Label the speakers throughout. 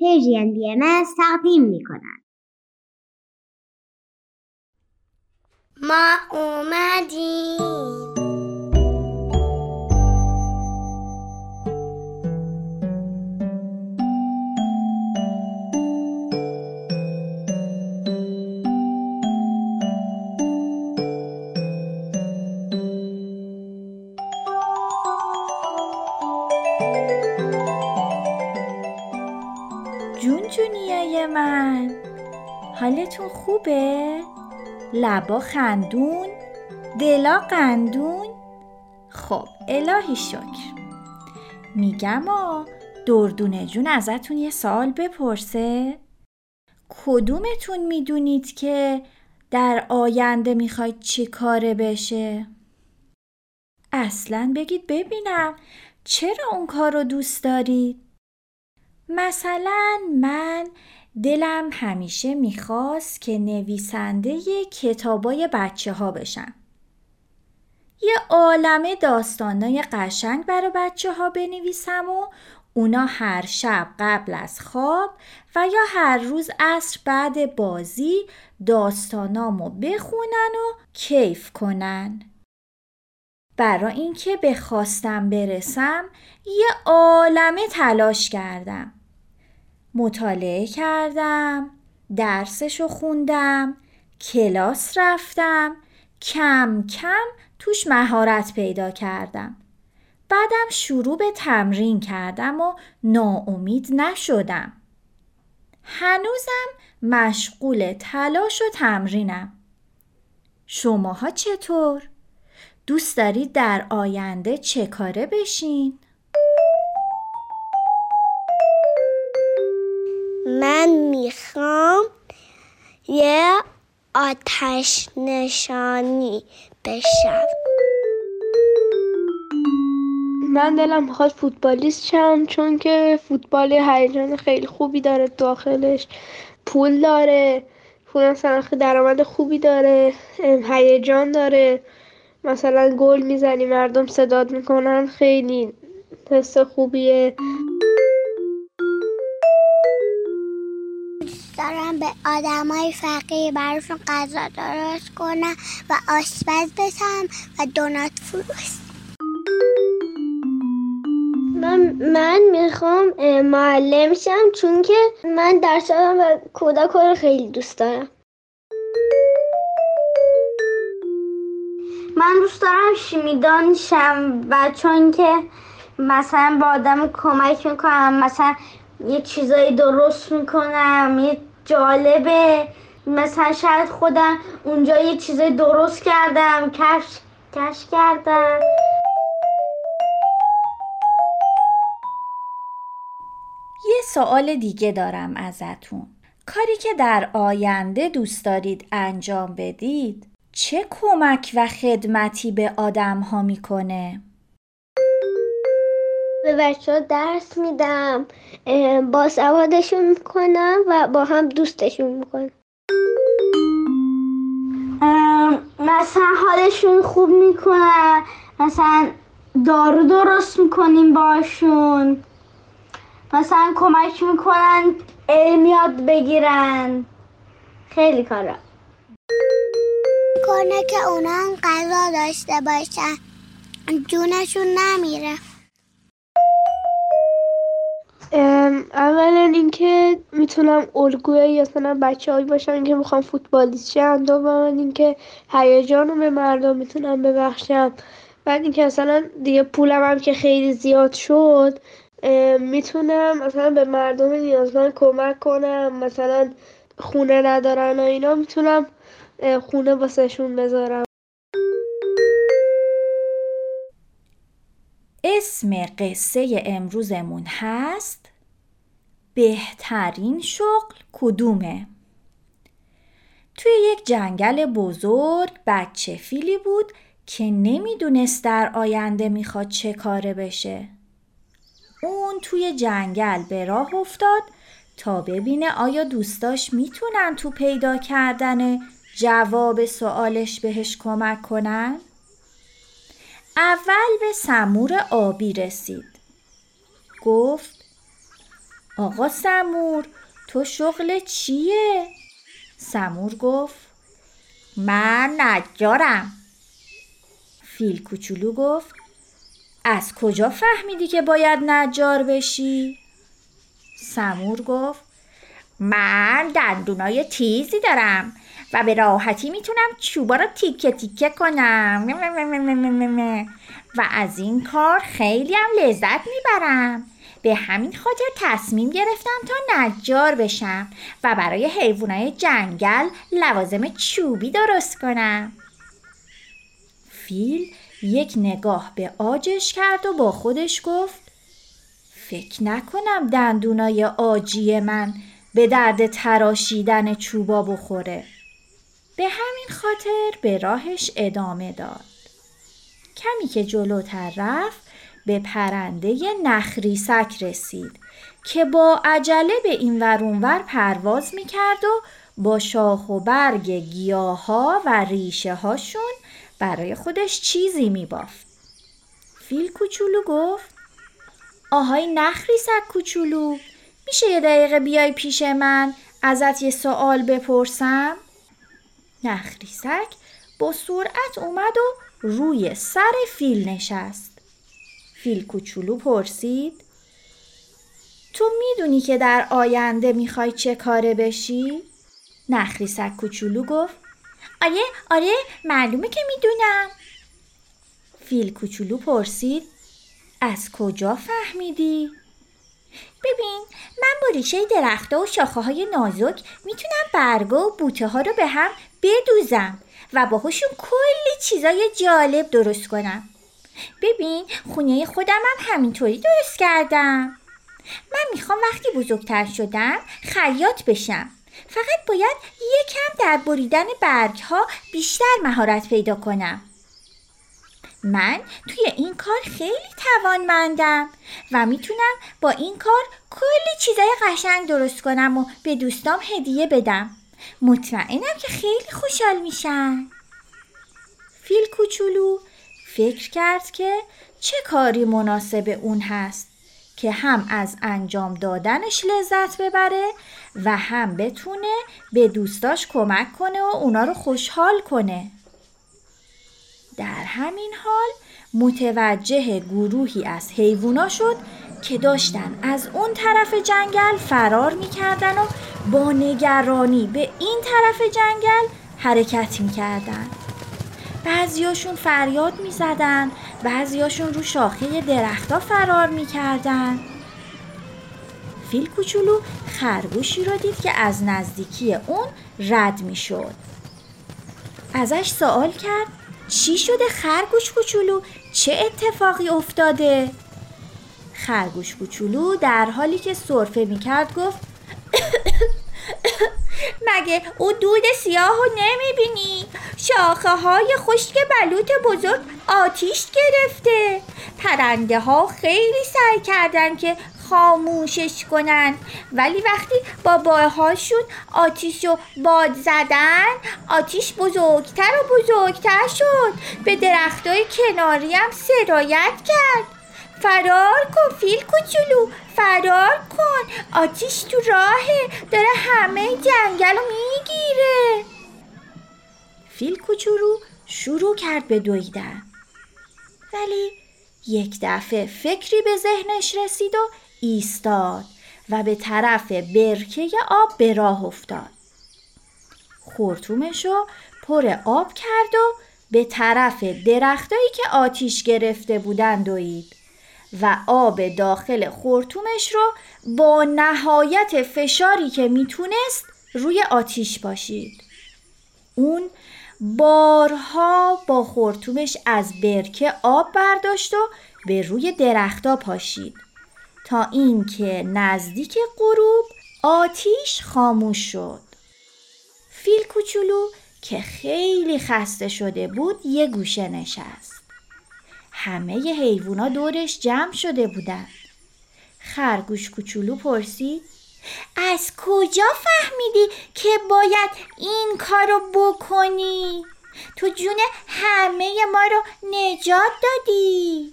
Speaker 1: پیجین بی ام تقدیم می کند.
Speaker 2: ما اومدیم
Speaker 3: حالتون خوبه؟ لبا خندون؟ دلا قندون؟ خب الهی شکر میگم آ دردونه جون ازتون یه سوال بپرسه کدومتون می‌دونید که در آینده می‌خواید چی کاره بشه؟ اصلا بگید ببینم چرا اون کار رو دوست دارید؟ مثلا من دلم همیشه می‌خواست که نویسنده کتابای بچه ها بشم. یه عالمه داستانای قشنگ برای بچه ها بنویسم و اونا هر شب قبل از خواب و یا هر روز عصر بعد بازی داستانامو بخونن و کیف کنن. برای اینکه به خواستم برسم یه عالمه تلاش کردم. مطالعه کردم درسشو خوندم کلاس رفتم کم کم توش مهارت پیدا کردم بعدم شروع به تمرین کردم و ناامید نشدم هنوزم مشغول تلاش و تمرینم شماها چطور؟ دوست دارید در آینده چه کاره بشین؟
Speaker 2: من می‌خوام یه آتش نشانی بشم.
Speaker 4: من دلم می‌خواد فوتبالیست شم چون که فوتبال هیجان خیلی خوبی داره داخلش پول داره پول مثلا درآمد خوبی داره هیجان داره. مثلا گل می‌زنی مردم صداد می‌کنن خیلی حس خوبیه.
Speaker 2: دارم به آدمای فقیر براشون غذا درست کنم و آشپز بشم و دونات فروش. من من می‌خوام معلم شم چون که من درس و کودک رو خیلی دوست دارم.
Speaker 5: من دوست دارم شیمیدان شم و چون که مثلا با آدم کمک می‌کنم مثلا یه چیزایی درست می‌کنم یه جالبه. مثلا شاید خودم اونجا یه چیزای درست کردم. کش کش کردم.
Speaker 3: یه سوال دیگه دارم ازتون. کاری که در آینده دوست دارید انجام بدید چه کمک و خدمتی به آدم ها می‌کنه؟
Speaker 2: به بچه درس میدم با سوادشون می‌کنم و با هم دوستشون می‌کنم.
Speaker 5: مثلا حالشون خوب می‌کنم مثلا دارو درست می‌کنیم باشون. مثلا کمک می‌کنن علم یاد بگیرن. خیلی کارا.
Speaker 2: کنه که اونا هم غذا داشته باشن. جونشون نمیره.
Speaker 4: اولا اینکه می‌تونم الگوی مثلا بچه باشم که می‌خوام فوتبالیست شم دوم اینکه هیجان رو به مردم می‌تونم ببخشم بعد اینکه مثلا دیگه پولم هم که خیلی زیاد شد می‌تونم مثلا به مردم نیازمند کمک کنم مثلا خونه ندارن و اینا می‌تونم خونه واسهشون بذارم.
Speaker 3: اسم قصه امروزمون هست؟ بهترین شغل کدومه؟ توی یک جنگل بزرگ بچه فیلی بود که نمی‌دونست در آینده می‌خواد چه کاره بشه. اون توی جنگل به راه افتاد تا ببینه آیا دوستاش می‌تونن تو پیدا کردن جواب سوالش بهش کمک کنن؟ اول به سمور آبی رسید. گفت آقا سمور تو شغل چیه؟ سمور گفت من نجارم فیل کوچولو گفت از کجا فهمیدی که باید نجار بشی؟ سمور گفت من دندونای تیزی دارم و به راحتی می‌تونم چوبا رو تیکه تیکه کنم و از این کار خیلی هم لذت می‌برم به همین خاطر تصمیم گرفتم تا نجار بشم و برای حیوانای جنگل لوازم چوبی درست کنم. فیل یک نگاه به آجش کرد و با خودش گفت فکر نکنم دندونای آجی من به درد تراشیدن چوبا بخوره. به همین خاطر به راهش ادامه داد. کمی که جلوتر رفت به پرنده نخریسک رسید که با عجله به این ورونور پرواز می‌کرد و با شاخ و برگ گیاه و ریشه هاشون برای خودش چیزی میبافت. فیل کوچولو گفت آهای نخریسک کوچولو میشه یه دقیقه بیای پیش من ازت یه سوال بپرسم؟ نخریسک با سرعت اومد و روی سر فیل نشست. فیل کوچولو پرسید. تو می‌دونی که در آینده می‌خوای چه کاره بشی؟ نخریسک کوچولو گفت. آره آره معلومه که می‌دونم. فیل کوچولو پرسید. از کجا فهمیدی؟ ببین من با ریشه درخته و شاخه های نازک می‌تونم برگا و بوته ها رو به هم بدوزم و باهاشون کلی چیزای جالب درست کنم. ببین خونه خودم هم همینطوری درست کردم. من می‌خوام وقتی بزرگتر شدم خیاط بشم. فقط باید یکم در بریدن برگ ها بیشتر مهارت پیدا کنم. من توی این کار خیلی توانمندم و می‌تونم با این کار کلی چیزای قشنگ درست کنم و به دوستام هدیه بدم. مطمئنم که خیلی خوشحال میشن. فیل کوچولو فکر کرد که چه کاری مناسب اون هست که هم از انجام دادنش لذت ببره و هم بتونه به دوستاش کمک کنه و اونا رو خوشحال کنه. در همین حال متوجه گروهی از حیوونا شد که داشتن از اون طرف جنگل فرار می‌کردن و با نگرانی به این طرف جنگل حرکت می‌کردن. بعضیاشون فریاد می‌زدن بعضیاشون رو شاخه درختا فرار می‌کردن. فیل کوچولو خرگوشی رو دید که از نزدیکی اون رد می‌شد. ازش سوال کرد چی شده خرگوش کوچولو؟ چه اتفاقی افتاده؟ خرگوش کوچولو در حالی که سرفه می‌کرد گفت مگه او دود سیاه رو نمی‌بینی؟ شاخه های خشک بلوط بزرگ آتیش گرفته. پرنده ها خیلی سعی کردن که خاموشش کنن. ولی وقتی با باهاشون آتیش رو باد زدن آتیش بزرگتر و بزرگتر شد. به درختای کناری هم سرایت کرد. فرار کن فیل کوچولو. فرار کن. آتیش تو راهه. داره همه جنگل رو می‌گیره. فیل کوچولو شروع کرد به دویدن. ولی یک دفعه فکری به ذهنش رسید و ایستاد و به طرف برکه آب به راه افتاد. خورتومش رو پر آب کرد و به طرف درختایی که آتیش گرفته بودن دوید. و آب داخل خورتومش رو با نهایت فشاری که می‌تونست روی آتیش باشید اون بارها با خورتومش از برکه آب برداشت و به روی درختا پاشید تا اینکه نزدیک غروب آتیش خاموش شد. فیل کوچولو که خیلی خسته شده بود یه گوشه نشست. همه حیوونا دورش جمع شده بودن. خرگوش کوچولو پرسید از کجا فهمیدی که باید این کارو بکنی؟ تو جون همه ما رو نجات دادی.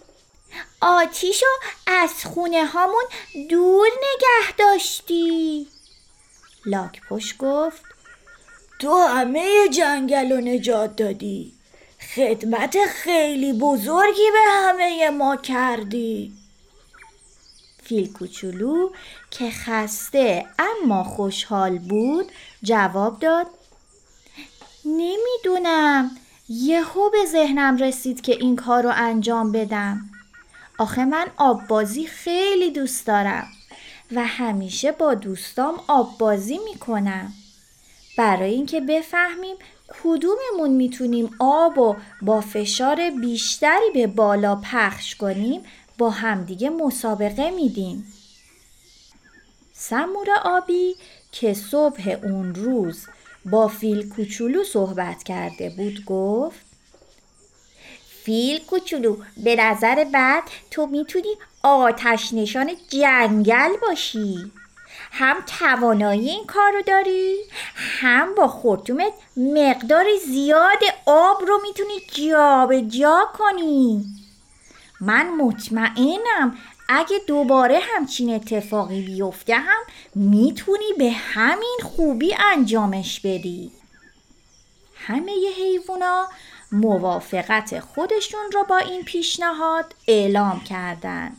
Speaker 3: آتیشو از خونه هامون دور نگه داشتی. لاک پشت گفت تو همه جنگل رو نجات دادی. خدمت خیلی بزرگی به همه ما کردی. فیل کوچولو که خسته اما خوشحال بود جواب داد. نمی‌دونم یهو به ذهنم رسید که این کار رو انجام بدم. آخه من آب بازی خیلی دوست دارم و همیشه با دوستام آب بازی می‌کنم. برای اینکه بفهمیم کدوممون می‌تونیم آب و با فشار بیشتری به بالا پخش کنیم؟ با همدیگه مسابقه میدیم. سمور آبی که صبح اون روز با فیل کوچولو صحبت کرده بود گفت فیل کوچولو به نظر بعد تو می‌تونی آتش نشان جنگل باشی. هم توانایی این کار رو داری هم با خورتومت مقدار زیاد آب رو می‌تونی جا جا کنی. من مطمئنم اگه دوباره همچین اتفاقی بیفته هم می‌تونی به همین خوبی انجامش بدی. همه حیوونا موافقت خودشون رو با این پیشنهاد اعلام کردن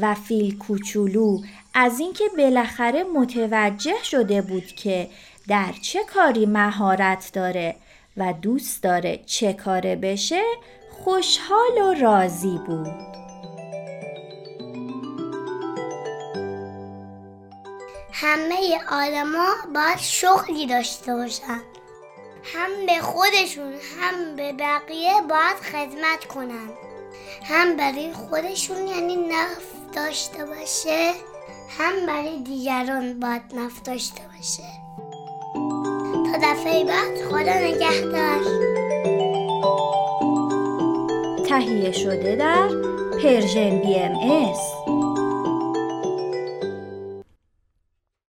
Speaker 3: و فیل کوچولو از اینکه بالاخره متوجه شده بود که در چه کاری مهارت داره و دوست داره چه کاره بشه خوشحال و راضی بود.
Speaker 2: همه آدما باید شغلی داشته باشن. هم به خودشون هم به بقیه باید خدمت کنن. هم برای خودشون یعنی نفت داشته باشه. هم برای دیگران باید نفت داشته باشه. تا دفعه بعد خدا نگهدار.
Speaker 3: تهیه شده در پرژن بی ام ایس